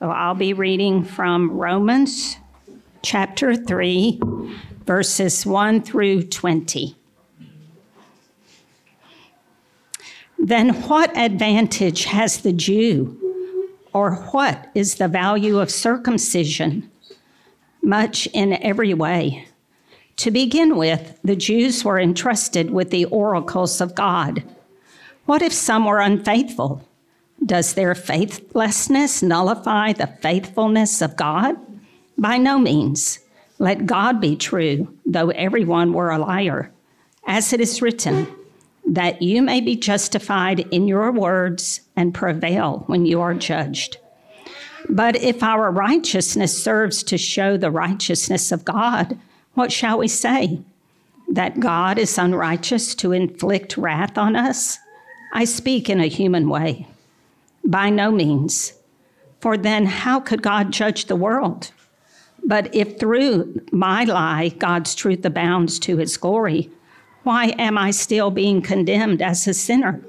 So I'll be reading from Romans chapter 3, verses 1 through 20. Then what advantage has the Jew? Or what is the value of circumcision? Much in every way. To begin with, the Jews were entrusted with the oracles of God. What if some were unfaithful? Does their faithlessness nullify the faithfulness of God? By no means. Let God be true, though everyone were a liar. As it is written, that you may be justified in your words and prevail when you are judged. But if our righteousness serves to show the righteousness of God, what shall we say? That God is unrighteous to inflict wrath on us? I speak in a human way. By no means. For then, how could God judge the world? But if through my lie God's truth abounds to his glory, why am I still being condemned as a sinner?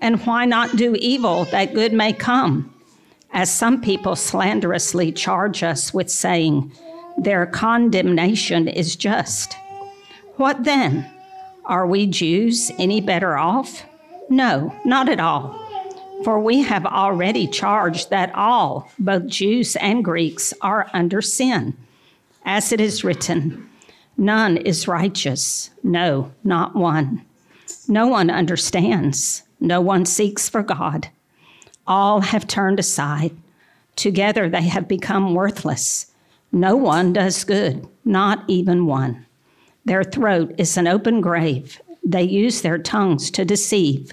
And why not do evil that good may come? As some people slanderously charge us with saying, their condemnation is just. What then? Are we Jews any better off? No, not at all. For we have already charged that all, both Jews and Greeks, are under sin. As it is written, none is righteous, no, not one. No one understands, no one seeks for God. All have turned aside. Together they have become worthless. No one does good, not even one. Their throat is an open grave. They use their tongues to deceive.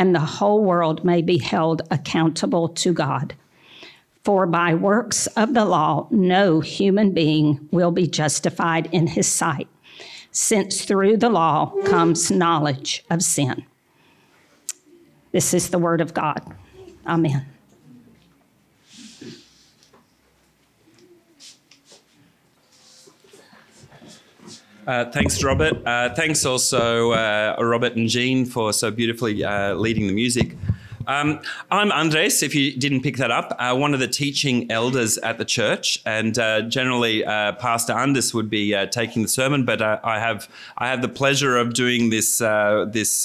and the whole world may be held accountable to God. For by works of the law, no human being will be justified in his sight, since through the law comes knowledge of sin. This is the word of God. Amen. Uh, thanks, Robert. Uh, thanks also, uh, Robert and Jean, for so beautifully uh, leading the music. Um, I'm Andrejs, if you didn't pick that up, uh, one of the teaching elders at the church, and uh, generally Pastor Andres would be taking the sermon, but I have I have the pleasure of doing this this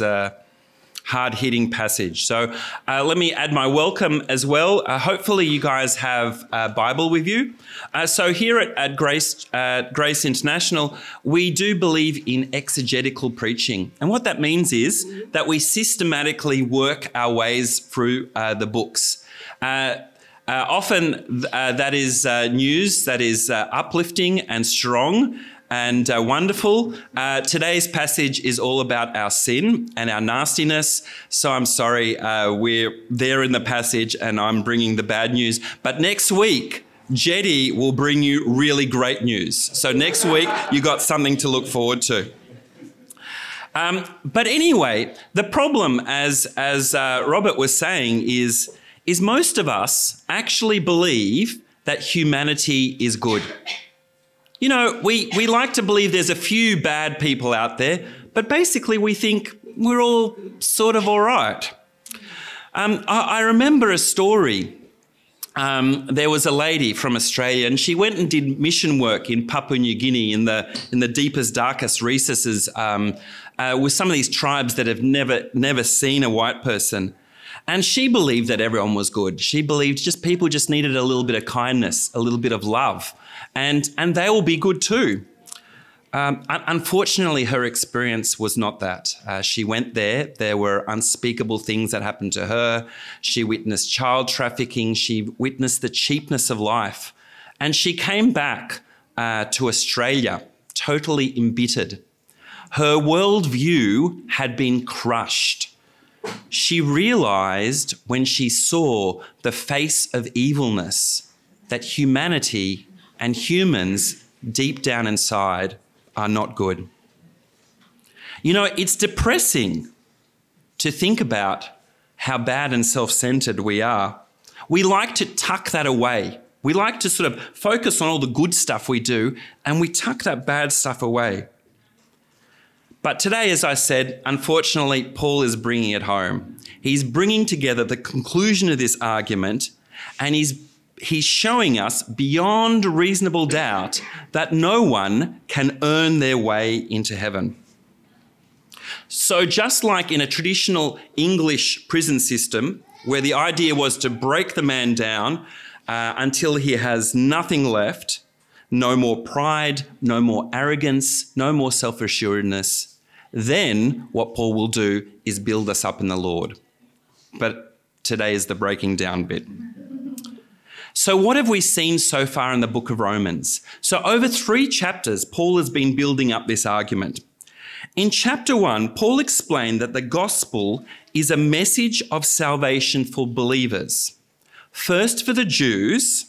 hard hitting passage. So uh, let me add my welcome as well. Uh, hopefully, you guys have a Bible with you. Uh, so here at, at Grace, Grace International, we do believe in exegetical preaching. And what that means is that we systematically work our ways through uh, the books. Uh, uh, often that is news that is uplifting and strong and uh, wonderful. Uh, today's passage is all about our sin and our nastiness. So I'm sorry, uh, we're there in the passage and I'm bringing the bad news. But next week, Jetty will bring you really great news. So next week, you got something to look forward to. Um, but anyway, the problem, as as uh, Robert was saying, is is most of us actually believe that humanity is good. You know, we, we like to believe there's a few bad people out there, but basically we think we're all sort of all right. Um, I, I, remember a story. Um, there was a lady from Australia, and she went and did mission work in Papua New Guinea in the in the deepest, darkest recesses um, uh, with some of these tribes that have never never seen a white person. And she believed that everyone was good. She believed just people just needed a little bit of kindness, a little bit of love and, and they will be good too. Um, unfortunately, her experience was not that. Uh, she went there. There were unspeakable things that happened to her. She witnessed child trafficking. She witnessed the cheapness of life. And she came back uh, to Australia totally embittered. Her worldview had been crushed. She realized when she saw the face of evilness that humanity and humans deep down inside are not good. You know, it's depressing to think about how bad and self centered we are. We like to tuck that away. We like to sort of focus on all the good stuff we do and we tuck that bad stuff away. But today, as I said, unfortunately, Paul is bringing it home. He's bringing together the conclusion of this argument and he's, he's showing us beyond reasonable doubt that no one can earn their way into heaven. So, just like in a traditional English prison system, where the idea was to break the man down uh, until he has nothing left no more pride, no more arrogance, no more self assuredness then what Paul will do is build us up in the Lord. But today is the breaking down bit. So, what have we seen so far in the book of Romans? So, over three chapters, Paul has been building up this argument. In chapter one, Paul explained that the gospel is a message of salvation for believers. First for the Jews,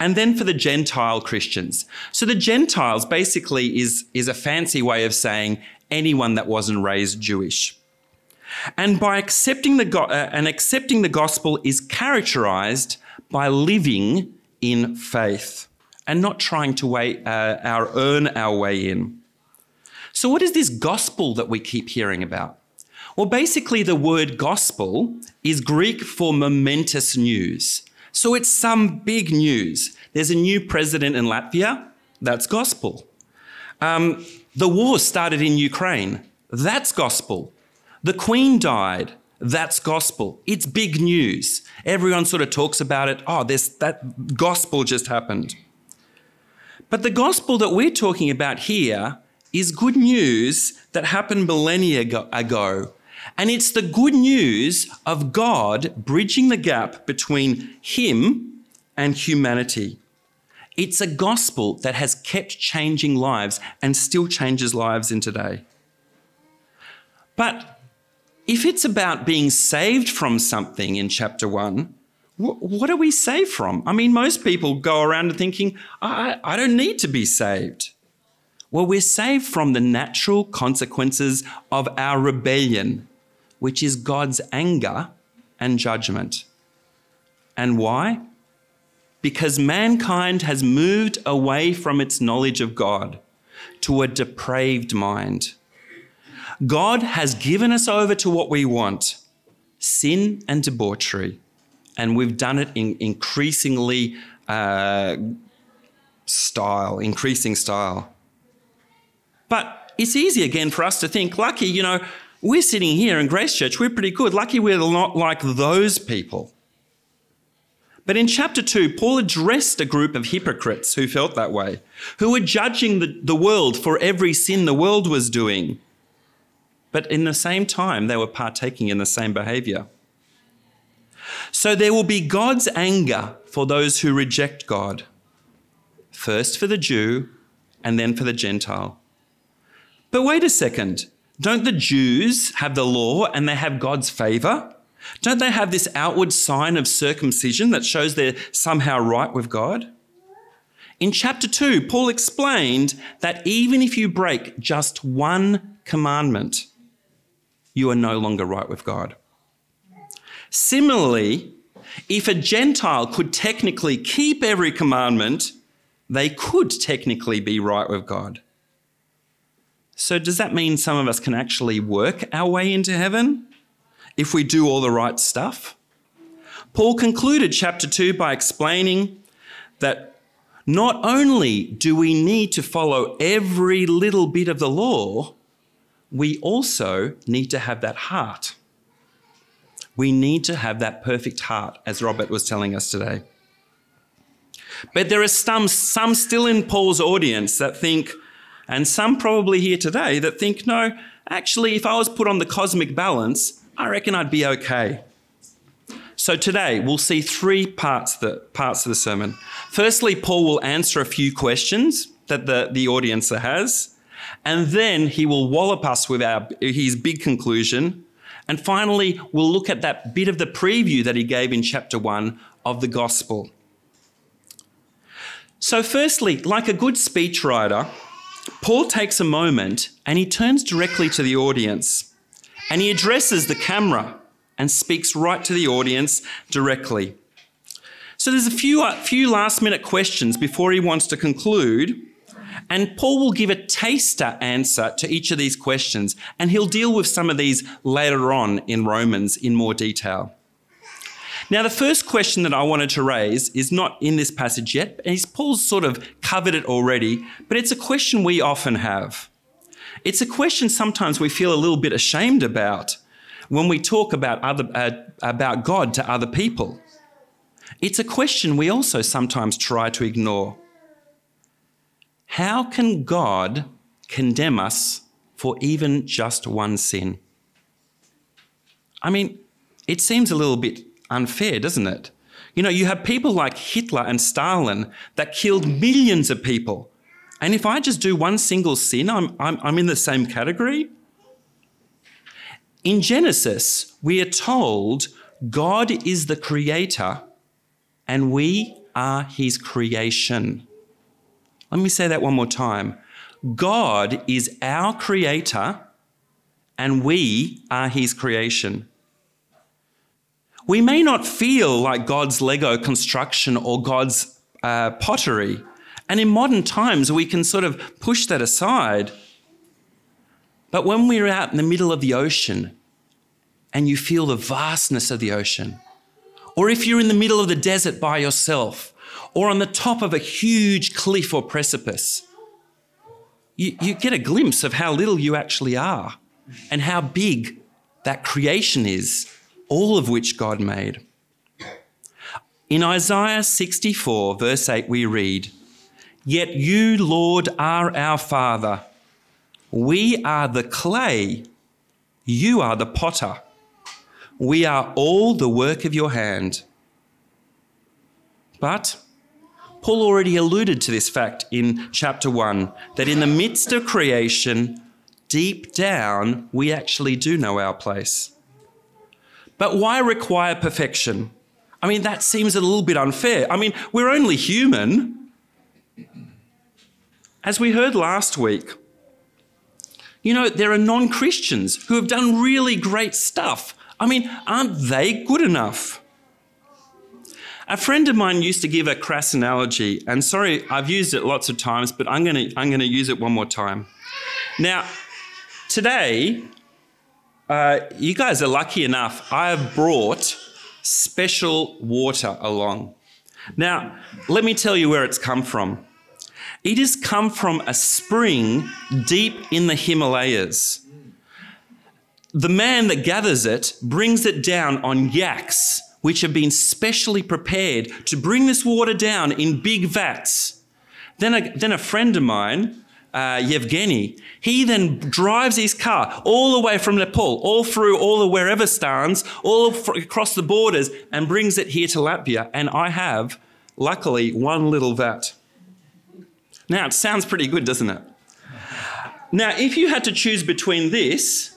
and then for the Gentile Christians. So the Gentiles basically is, is a fancy way of saying anyone that wasn't raised Jewish. And by accepting the go- uh, and accepting the gospel is characterized by living in faith and not trying to uh, our, earn our way in. So, what is this gospel that we keep hearing about? Well, basically, the word gospel is Greek for momentous news. So, it's some big news. There's a new president in Latvia, that's gospel. Um, the war started in Ukraine, that's gospel. The Queen died, that's gospel. It's big news. Everyone sort of talks about it. Oh, this that gospel just happened. But the gospel that we're talking about here is good news that happened millennia ago. And it's the good news of God bridging the gap between Him and humanity. It's a gospel that has kept changing lives and still changes lives in today. But if it's about being saved from something in chapter one, what are we saved from? I mean, most people go around thinking, I, I don't need to be saved. Well, we're saved from the natural consequences of our rebellion, which is God's anger and judgment. And why? Because mankind has moved away from its knowledge of God to a depraved mind. God has given us over to what we want sin and debauchery. And we've done it in increasingly uh, style, increasing style. But it's easy again for us to think, lucky, you know, we're sitting here in Grace Church, we're pretty good. Lucky we're not like those people. But in chapter 2, Paul addressed a group of hypocrites who felt that way, who were judging the, the world for every sin the world was doing. But in the same time, they were partaking in the same behavior. So there will be God's anger for those who reject God, first for the Jew and then for the Gentile. But wait a second. Don't the Jews have the law and they have God's favor? Don't they have this outward sign of circumcision that shows they're somehow right with God? In chapter 2, Paul explained that even if you break just one commandment, you are no longer right with God. Similarly, if a Gentile could technically keep every commandment, they could technically be right with God. So, does that mean some of us can actually work our way into heaven if we do all the right stuff? Paul concluded chapter 2 by explaining that not only do we need to follow every little bit of the law, we also need to have that heart. We need to have that perfect heart, as Robert was telling us today. But there are some, some still in Paul's audience that think, and some probably here today that think, no, actually, if I was put on the cosmic balance, I reckon I'd be okay. So today we'll see three parts the parts of the sermon. Firstly, Paul will answer a few questions that the, the audience has, and then he will wallop us with our his big conclusion. And finally, we'll look at that bit of the preview that he gave in chapter one of the gospel. So, firstly, like a good speechwriter, Paul takes a moment and he turns directly to the audience and he addresses the camera and speaks right to the audience directly. So there's a few, few last minute questions before he wants to conclude. And Paul will give a taster answer to each of these questions, and he'll deal with some of these later on in Romans in more detail. Now, the first question that I wanted to raise is not in this passage yet, and Paul's sort of covered it already, but it's a question we often have. It's a question sometimes we feel a little bit ashamed about when we talk about, other, uh, about God to other people. It's a question we also sometimes try to ignore. How can God condemn us for even just one sin? I mean, it seems a little bit unfair, doesn't it? You know, you have people like Hitler and Stalin that killed millions of people. And if I just do one single sin, I'm, I'm, I'm in the same category? In Genesis, we are told God is the creator and we are his creation. Let me say that one more time. God is our creator and we are his creation. We may not feel like God's Lego construction or God's uh, pottery. And in modern times, we can sort of push that aside. But when we're out in the middle of the ocean and you feel the vastness of the ocean, or if you're in the middle of the desert by yourself, or on the top of a huge cliff or precipice, you, you get a glimpse of how little you actually are and how big that creation is all of which God made. In Isaiah 64, verse 8, we read, Yet you, Lord, are our Father. We are the clay, you are the potter. We are all the work of your hand. But Paul already alluded to this fact in chapter 1 that in the midst of creation, deep down, we actually do know our place. But why require perfection? I mean, that seems a little bit unfair. I mean, we're only human. As we heard last week, you know, there are non Christians who have done really great stuff. I mean, aren't they good enough? A friend of mine used to give a crass analogy, and sorry, I've used it lots of times, but I'm going to I'm going to use it one more time. Now, today, uh, you guys are lucky enough. I have brought special water along. Now, let me tell you where it's come from. It has come from a spring deep in the Himalayas. The man that gathers it brings it down on yaks, which have been specially prepared to bring this water down in big vats. Then a, then a friend of mine uh, Yevgeny, he then drives his car all the way from Nepal, all through all the wherever stands, all across the borders, and brings it here to Latvia. And I have, luckily, one little vat. Now, it sounds pretty good, doesn't it? Now, if you had to choose between this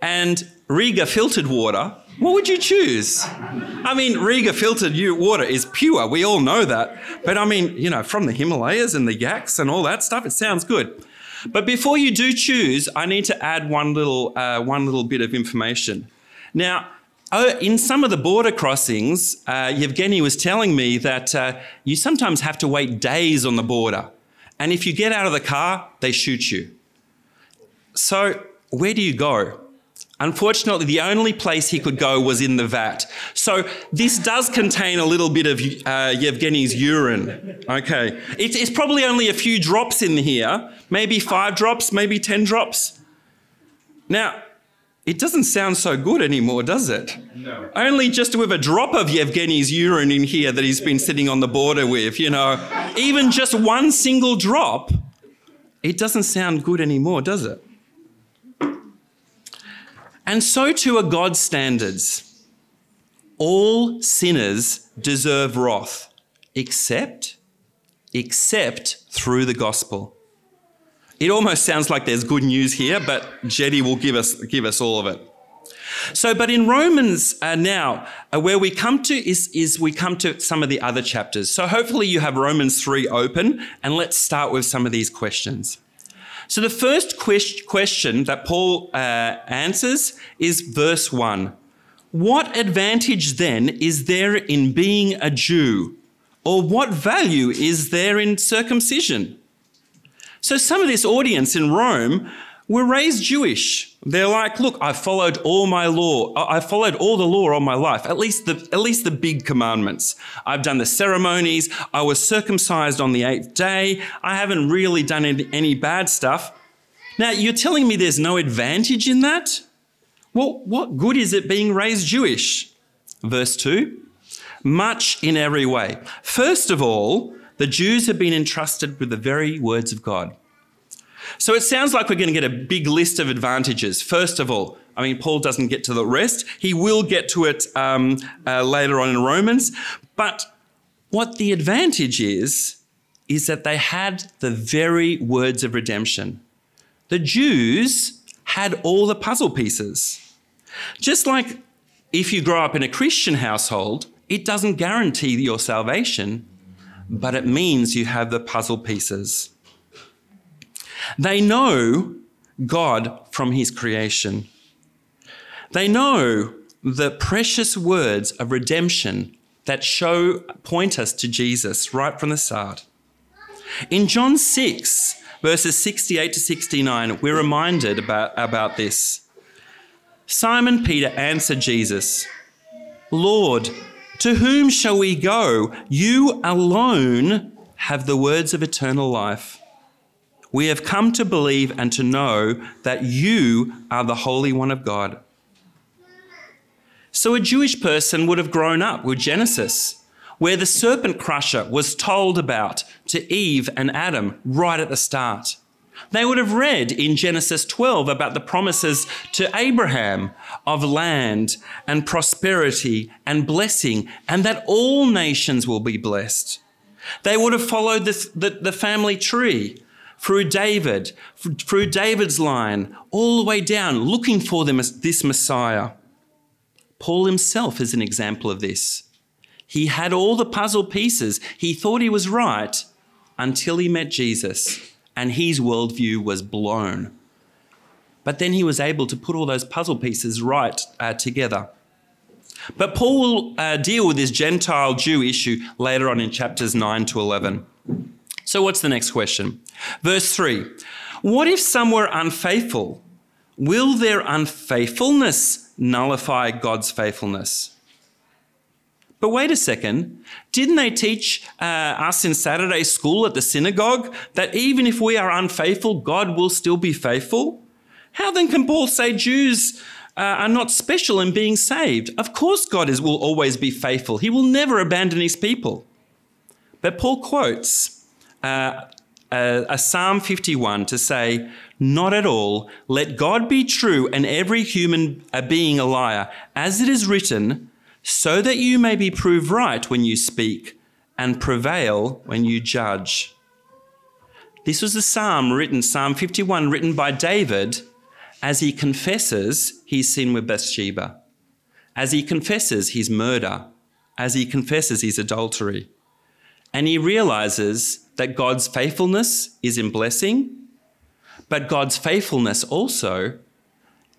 and Riga filtered water, what would you choose? I mean, Riga filtered water is pure. We all know that. But I mean, you know, from the Himalayas and the yaks and all that stuff, it sounds good. But before you do choose, I need to add one little, uh, one little bit of information. Now, oh, in some of the border crossings, uh, Yevgeny was telling me that uh, you sometimes have to wait days on the border. And if you get out of the car, they shoot you. So, where do you go? Unfortunately, the only place he could go was in the vat. So this does contain a little bit of uh, Yevgeny's urine. Okay. It's, it's probably only a few drops in here, maybe five drops, maybe 10 drops. Now, it doesn't sound so good anymore, does it? No. Only just with a drop of Yevgeny's urine in here that he's been sitting on the border with, you know, even just one single drop, it doesn't sound good anymore, does it? And so too are God's standards. All sinners deserve wrath, except, except through the gospel. It almost sounds like there's good news here, but Jetty will give us, give us all of it. So, but in Romans uh, now, uh, where we come to is, is we come to some of the other chapters. So hopefully you have Romans 3 open, and let's start with some of these questions. So the first quest- question that Paul uh, answers is verse 1. What advantage then is there in being a Jew? Or what value is there in circumcision? So some of this audience in Rome were raised Jewish. They're like, look, I followed all my law. I followed all the law all my life, at least the, at least the big commandments. I've done the ceremonies. I was circumcised on the eighth day. I haven't really done any bad stuff. Now, you're telling me there's no advantage in that? Well, what good is it being raised Jewish? Verse 2 Much in every way. First of all, the Jews have been entrusted with the very words of God. So it sounds like we're going to get a big list of advantages. First of all, I mean, Paul doesn't get to the rest. He will get to it um, uh, later on in Romans. But what the advantage is, is that they had the very words of redemption. The Jews had all the puzzle pieces. Just like if you grow up in a Christian household, it doesn't guarantee your salvation, but it means you have the puzzle pieces. They know God from his creation. They know the precious words of redemption that show point us to Jesus right from the start. In John 6, verses 68 to 69, we're reminded about, about this. Simon Peter answered Jesus, Lord, to whom shall we go? You alone have the words of eternal life. We have come to believe and to know that you are the Holy One of God. So, a Jewish person would have grown up with Genesis, where the serpent crusher was told about to Eve and Adam right at the start. They would have read in Genesis 12 about the promises to Abraham of land and prosperity and blessing, and that all nations will be blessed. They would have followed the, the family tree through David, through David's line, all the way down, looking for them as this Messiah. Paul himself is an example of this. He had all the puzzle pieces. He thought he was right until he met Jesus, and his worldview was blown. But then he was able to put all those puzzle pieces right uh, together. But Paul will uh, deal with this Gentile Jew issue later on in chapters 9 to 11. So, what's the next question? Verse 3 What if some were unfaithful? Will their unfaithfulness nullify God's faithfulness? But wait a second, didn't they teach uh, us in Saturday school at the synagogue that even if we are unfaithful, God will still be faithful? How then can Paul say Jews uh, are not special in being saved? Of course, God is, will always be faithful, He will never abandon His people. But Paul quotes uh, a, a Psalm 51 to say, Not at all. Let God be true and every human being a liar, as it is written, so that you may be proved right when you speak and prevail when you judge. This was a psalm written, Psalm 51, written by David as he confesses his sin with Bathsheba, as he confesses his murder, as he confesses his adultery. And he realizes that God's faithfulness is in blessing, but God's faithfulness also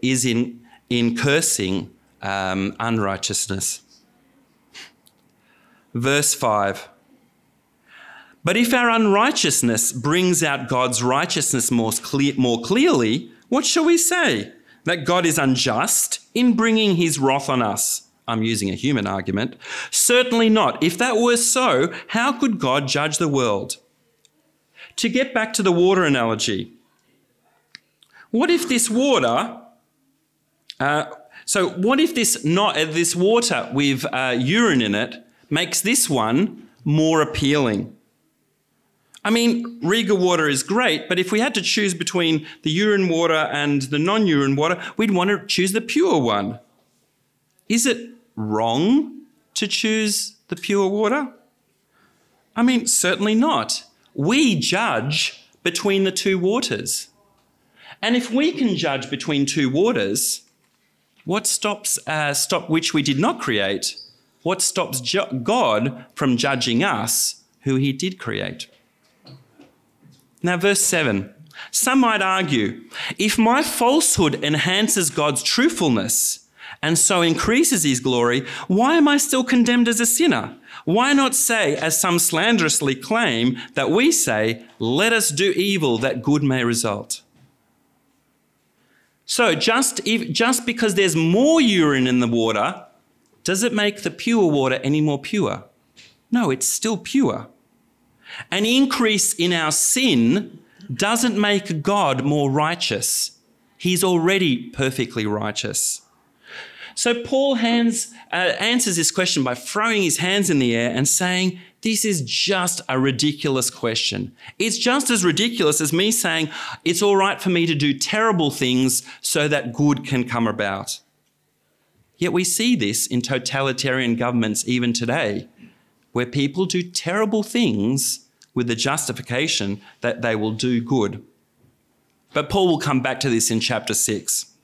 is in, in cursing um, unrighteousness. Verse 5 But if our unrighteousness brings out God's righteousness more, clear, more clearly, what shall we say? That God is unjust in bringing his wrath on us. I'm using a human argument. Certainly not. If that were so, how could God judge the world? To get back to the water analogy, what if this water, uh, so what if this not uh, this water with uh, urine in it makes this one more appealing? I mean, Riga water is great, but if we had to choose between the urine water and the non-urine water, we'd want to choose the pure one. Is it wrong to choose the pure water? I mean, certainly not we judge between the two waters. And if we can judge between two waters, What stops uh, stop which we did not create? What stops ju- God from judging us, who He did create? Now, verse seven. Some might argue, if my falsehood enhances God's truthfulness and so increases His glory, why am I still condemned as a sinner? Why not say, as some slanderously claim, that we say, let us do evil that good may result? So, just, if, just because there's more urine in the water, does it make the pure water any more pure? No, it's still pure. An increase in our sin doesn't make God more righteous. He's already perfectly righteous. So Paul hands, uh, answers this question by throwing his hands in the air and saying, This is just a ridiculous question. It's just as ridiculous as me saying, It's all right for me to do terrible things so that good can come about. Yet we see this in totalitarian governments even today, where people do terrible things with the justification that they will do good. But Paul will come back to this in chapter 6.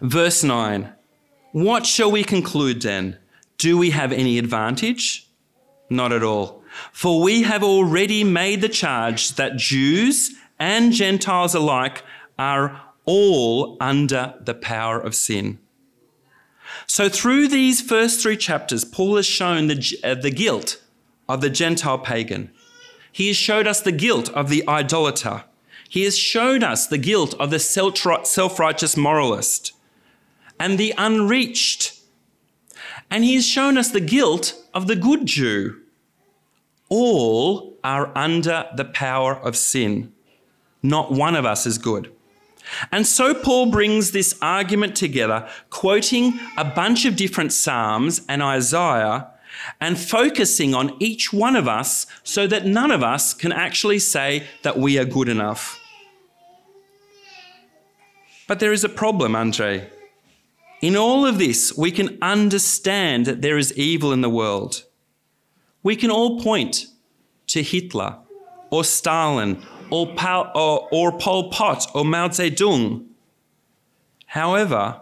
Verse 9 What shall we conclude then? Do we have any advantage? Not at all. For we have already made the charge that Jews and Gentiles alike are all under the power of sin. So, through these first three chapters, Paul has shown the, uh, the guilt of the Gentile pagan. He has showed us the guilt of the idolater. He has showed us the guilt of the self righteous moralist and the unreached. And he has shown us the guilt of the good Jew. All are under the power of sin. Not one of us is good. And so Paul brings this argument together, quoting a bunch of different Psalms and Isaiah and focusing on each one of us so that none of us can actually say that we are good enough. But there is a problem, Andre. In all of this, we can understand that there is evil in the world. We can all point to Hitler or Stalin or, Pol, or, or Pol Pot or Mao Zedong. However,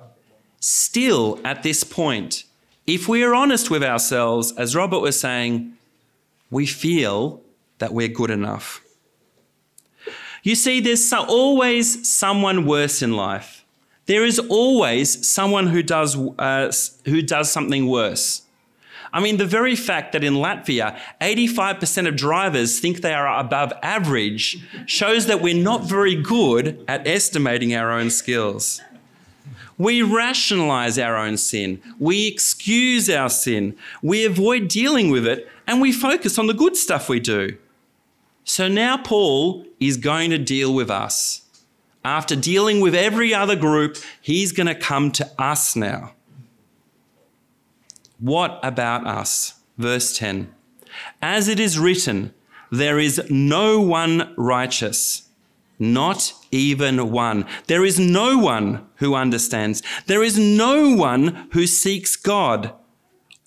still at this point, if we are honest with ourselves, as Robert was saying, we feel that we're good enough. You see, there's always someone worse in life. There is always someone who does, uh, who does something worse. I mean, the very fact that in Latvia, 85% of drivers think they are above average shows that we're not very good at estimating our own skills. We rationalize our own sin. We excuse our sin. We avoid dealing with it and we focus on the good stuff we do. So now Paul is going to deal with us. After dealing with every other group, he's going to come to us now. What about us? Verse 10 As it is written, there is no one righteous, not even one. There is no one who understands. There is no one who seeks God.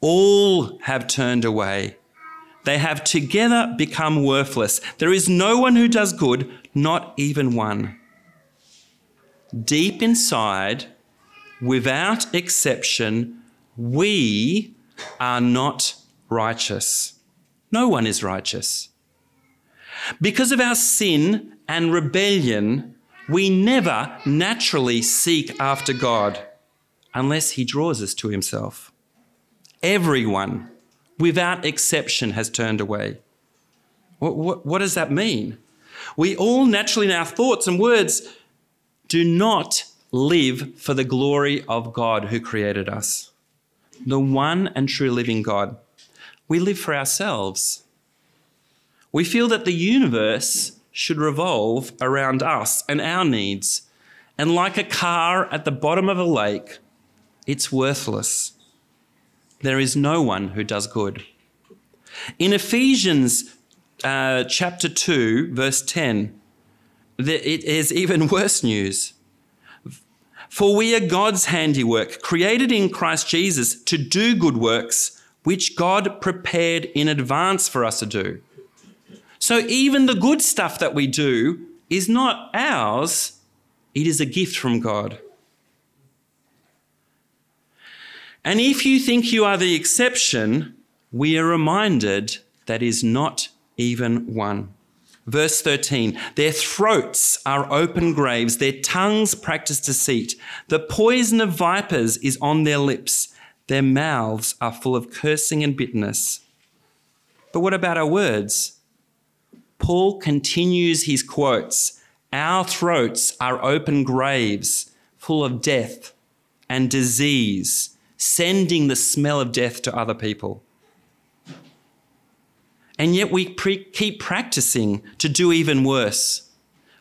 All have turned away. They have together become worthless. There is no one who does good, not even one deep inside, without exception, we are not righteous. No one is righteous. Because of our sin and rebellion, we never naturally seek after God unless He draws us to Himself. Everyone, without exception, has turned away. What, what, what does that mean? We all naturally, in our thoughts and words, do not live for the glory of God who created us, the one and true living God. We live for ourselves. We feel that the universe should revolve around us and our needs. And like a car at the bottom of a lake, it's worthless. There is no one who does good. In Ephesians uh, chapter 2, verse 10, it is even worse news. For we are God's handiwork, created in Christ Jesus to do good works, which God prepared in advance for us to do. So even the good stuff that we do is not ours, it is a gift from God. And if you think you are the exception, we are reminded that is not even one. Verse 13 Their throats are open graves, their tongues practice deceit. The poison of vipers is on their lips, their mouths are full of cursing and bitterness. But what about our words? Paul continues his quotes Our throats are open graves, full of death and disease, sending the smell of death to other people. And yet we pre- keep practicing to do even worse.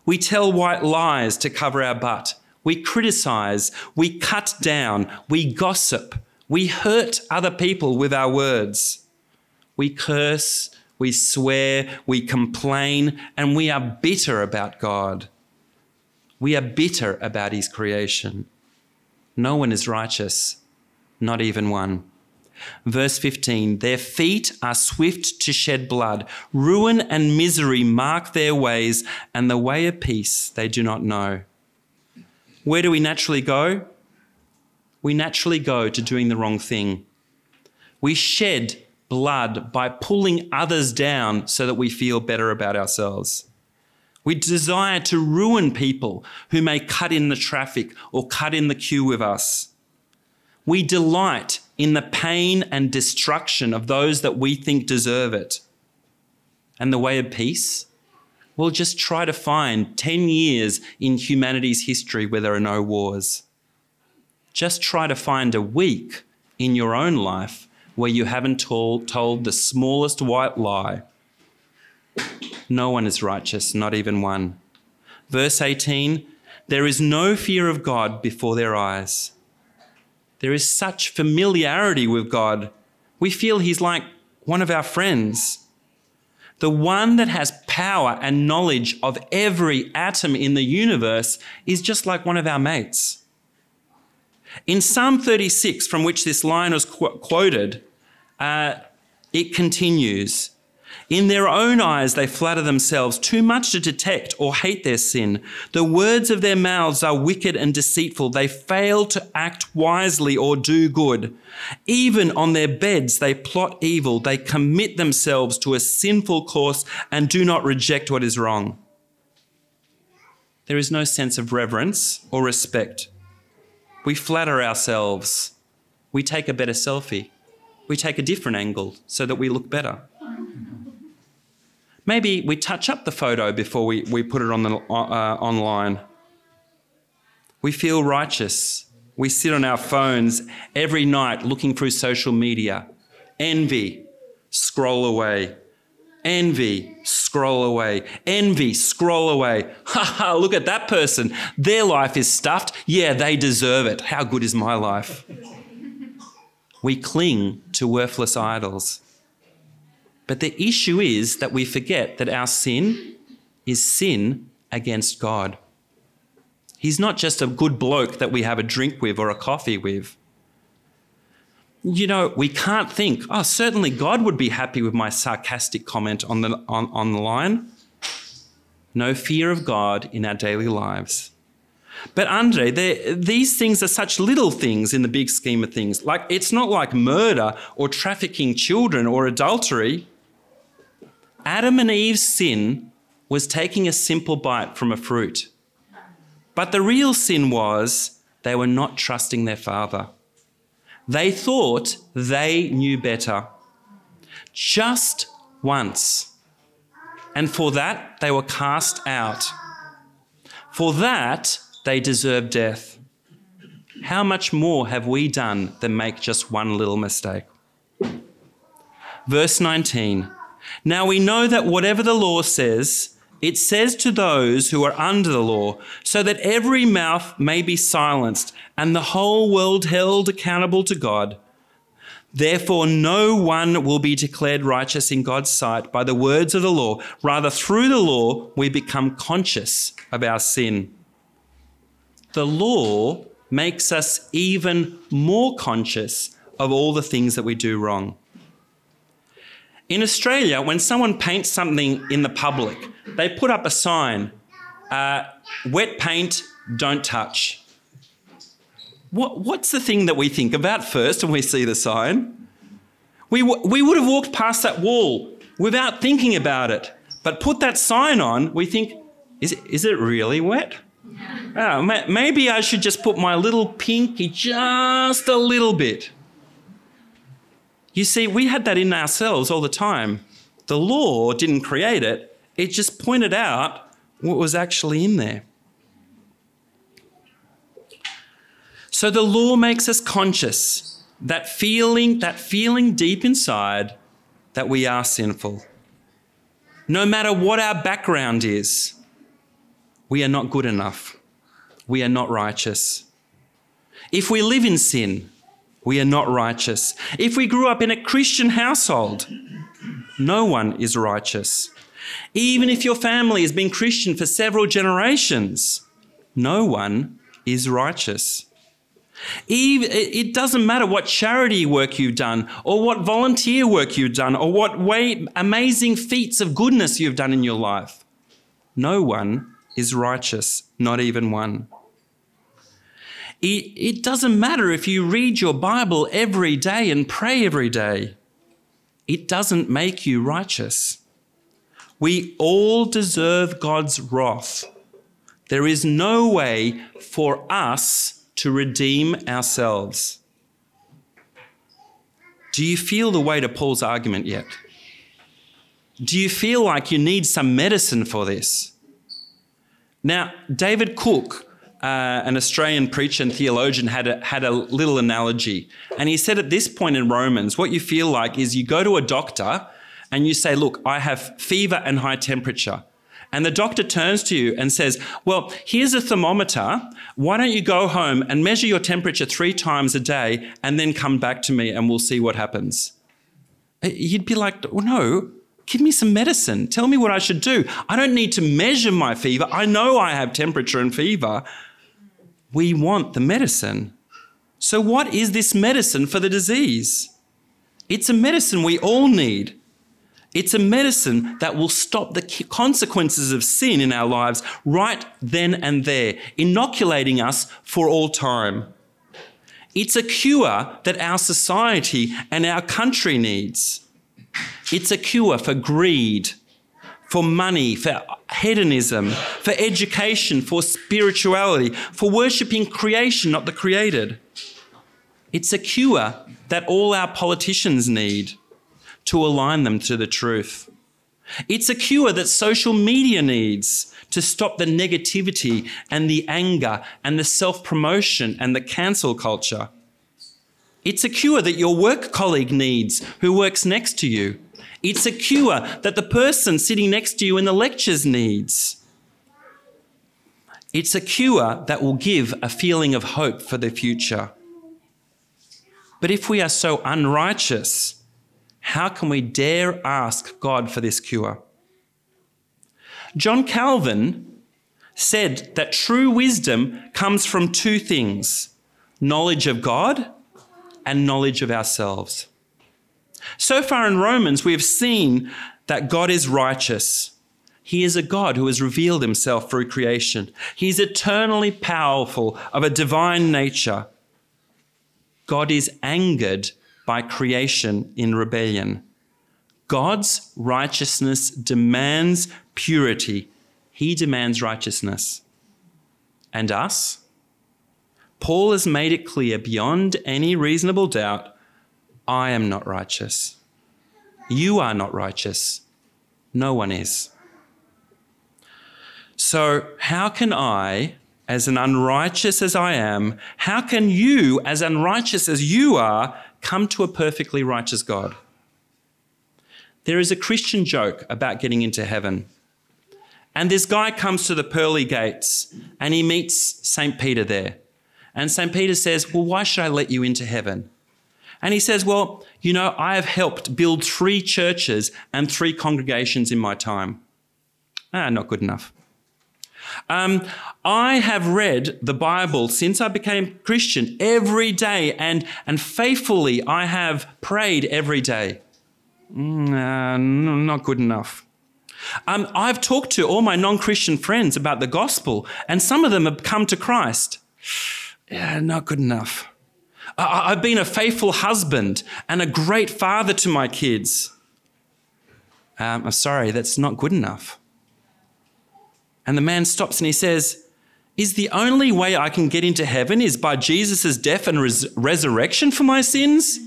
We tell white lies to cover our butt. We criticize. We cut down. We gossip. We hurt other people with our words. We curse. We swear. We complain. And we are bitter about God. We are bitter about His creation. No one is righteous, not even one. Verse 15 Their feet are swift to shed blood. Ruin and misery mark their ways, and the way of peace they do not know. Where do we naturally go? We naturally go to doing the wrong thing. We shed blood by pulling others down so that we feel better about ourselves. We desire to ruin people who may cut in the traffic or cut in the queue with us. We delight in the pain and destruction of those that we think deserve it. And the way of peace? We'll just try to find 10 years in humanity's history where there are no wars. Just try to find a week in your own life where you haven't told, told the smallest white lie. No one is righteous, not even one. Verse 18 There is no fear of God before their eyes. There is such familiarity with God. We feel He's like one of our friends. The one that has power and knowledge of every atom in the universe is just like one of our mates. In Psalm 36, from which this line was qu- quoted, uh, it continues in their own eyes, they flatter themselves too much to detect or hate their sin. The words of their mouths are wicked and deceitful. They fail to act wisely or do good. Even on their beds, they plot evil. They commit themselves to a sinful course and do not reject what is wrong. There is no sense of reverence or respect. We flatter ourselves. We take a better selfie. We take a different angle so that we look better. Maybe we touch up the photo before we, we put it on the, uh, online. We feel righteous. We sit on our phones every night looking through social media. Envy, scroll away. Envy, scroll away. Envy, scroll away. Ha ha, look at that person. Their life is stuffed. Yeah, they deserve it. How good is my life? we cling to worthless idols. But the issue is that we forget that our sin is sin against God. He's not just a good bloke that we have a drink with or a coffee with. You know, we can't think, oh, certainly God would be happy with my sarcastic comment on the, on, on the line. No fear of God in our daily lives. But Andre, these things are such little things in the big scheme of things. Like, it's not like murder or trafficking children or adultery. Adam and Eve's sin was taking a simple bite from a fruit. But the real sin was they were not trusting their father. They thought they knew better. Just once. And for that, they were cast out. For that, they deserved death. How much more have we done than make just one little mistake? Verse 19 now we know that whatever the law says, it says to those who are under the law, so that every mouth may be silenced and the whole world held accountable to God. Therefore, no one will be declared righteous in God's sight by the words of the law. Rather, through the law, we become conscious of our sin. The law makes us even more conscious of all the things that we do wrong. In Australia, when someone paints something in the public, they put up a sign uh, wet paint, don't touch. what, what's the thing that we think about first when we see the sign? We, w- we would have walked past that wall without thinking about it. But put that sign on, we think, is it, is it really wet? Oh, ma- maybe I should just put my little pinky just a little bit. You see, we had that in ourselves all the time. The law didn't create it, it just pointed out what was actually in there. So the law makes us conscious that feeling, that feeling deep inside that we are sinful. No matter what our background is, we are not good enough. We are not righteous. If we live in sin, we are not righteous. If we grew up in a Christian household, no one is righteous. Even if your family has been Christian for several generations, no one is righteous. it doesn't matter what charity work you've done, or what volunteer work you've done, or what way, amazing feats of goodness you've done in your life. No one is righteous, not even one. It, doesn't matter if you read your Bible every day and pray every day, it doesn't make you righteous. We all deserve God's wrath. There is no way for us to redeem ourselves. Do you feel the weight of Paul's argument yet? Do you feel like you need some medicine for this? Now, David Cook, uh, an Australian preacher and theologian, had a, had a little analogy. And he said at this point in Romans, what you feel like is you go to a doctor and you say, Look, I have fever and high temperature. And the doctor turns to you and says, Well, here's a thermometer. Why don't you go home and measure your temperature three times a day and then come back to me and we'll see what happens? You'd be like, well, No, give me some medicine. Tell me what I should do. I don't need to measure my fever. I know I have temperature and fever. We want the medicine. So, what is this medicine for the disease? It's a medicine we all need. It's a medicine that will stop the consequences of sin in our lives right then and there, inoculating us for all time. It's a cure that our society and our country needs. It's a cure for greed, for money, for hedonism, for education, for spirituality, for worshipping creation, not the created. It's a cure that all our politicians need to align them to the truth. It's a cure that social media needs to stop the negativity and the anger and the self promotion and the cancel culture. It's a cure that your work colleague needs who works next to you. It's a cure that the person sitting next to you in the lectures needs. It's a cure that will give a feeling of hope for the future. But if we are so unrighteous, how can we dare ask God for this cure? John Calvin said that true wisdom comes from two things knowledge of God and knowledge of ourselves. So far in Romans, we have seen that God is righteous. He is a God who has revealed himself through creation. He is eternally powerful, of a divine nature. God is angered by creation in rebellion. God's righteousness demands purity. He demands righteousness. And us? Paul has made it clear beyond any reasonable doubt I am not righteous. You are not righteous. No one is. So, how can I, as an unrighteous as I am, how can you, as unrighteous as you are, come to a perfectly righteous God. There is a Christian joke about getting into heaven. And this guy comes to the pearly gates and he meets St. Peter there. And St. Peter says, Well, why should I let you into heaven? And he says, Well, you know, I have helped build three churches and three congregations in my time. Ah, not good enough. Um, I have read the Bible since I became Christian every day, and, and faithfully I have prayed every day. Mm, uh, not good enough. Um, I've talked to all my non Christian friends about the gospel, and some of them have come to Christ. Yeah, not good enough. I, have been a faithful husband and a great father to my kids. Um, I'm sorry, that's not good enough. And the man stops and he says, Is the only way I can get into heaven is by Jesus' death and res- resurrection for my sins?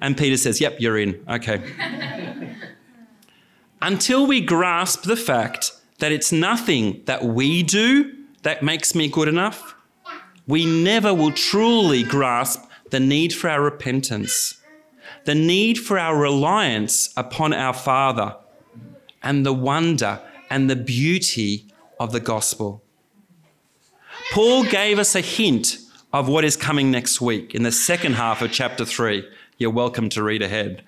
And Peter says, Yep, you're in. Okay. Until we grasp the fact that it's nothing that we do that makes me good enough, we never will truly grasp the need for our repentance, the need for our reliance upon our Father, and the wonder and the beauty of the gospel. Paul gave us a hint of what is coming next week in the second half of chapter 3. You're welcome to read ahead.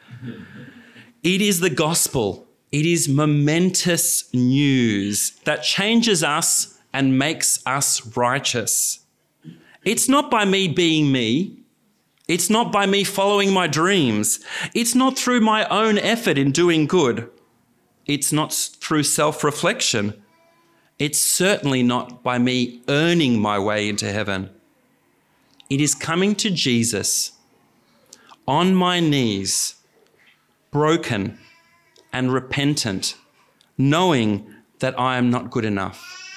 It is the gospel, it is momentous news that changes us and makes us righteous. It's not by me being me. It's not by me following my dreams. It's not through my own effort in doing good. It's not through self reflection. It's certainly not by me earning my way into heaven. It is coming to Jesus on my knees, broken and repentant, knowing that I am not good enough,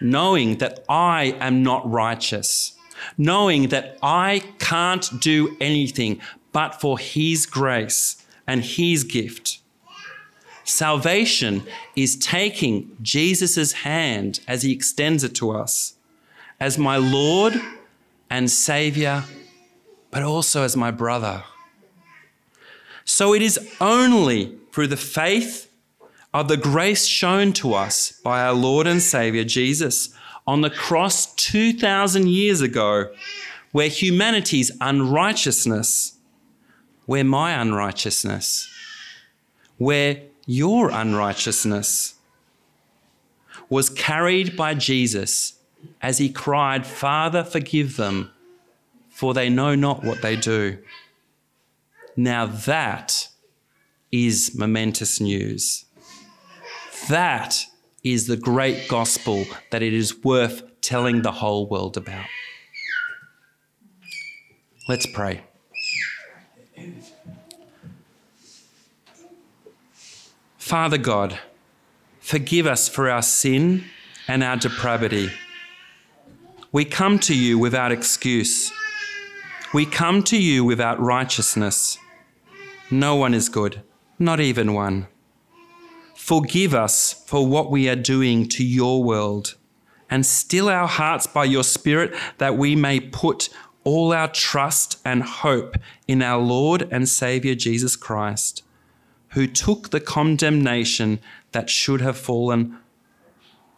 knowing that I am not righteous knowing that I can't do anything but for His grace and His gift. Salvation is taking Jesus' hand as He extends it to us as my Lord and Savior, but also as my brother. So it is only through the faith of the grace shown to us by our Lord and Savior Jesus on the cross 2,000 years ago, where humanity's unrighteousness, where my unrighteousness, where your unrighteousness was carried by Jesus as he cried, Father, forgive them, for they know not what they do. Now that is momentous news. That is the great gospel that it is worth telling the whole world about. Let's pray. Father God, forgive us for our sin and our depravity. We come to you without excuse. We come to you without righteousness. No one is good, not even one. Forgive us for what we are doing to your world, and still our hearts by your Spirit that we may put all our trust and hope in our Lord and Saviour Jesus Christ, who took the condemnation that should have fallen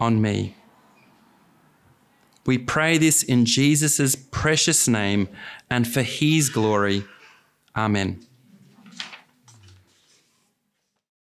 on me. We pray this in Jesus' precious name and for his glory. Amen.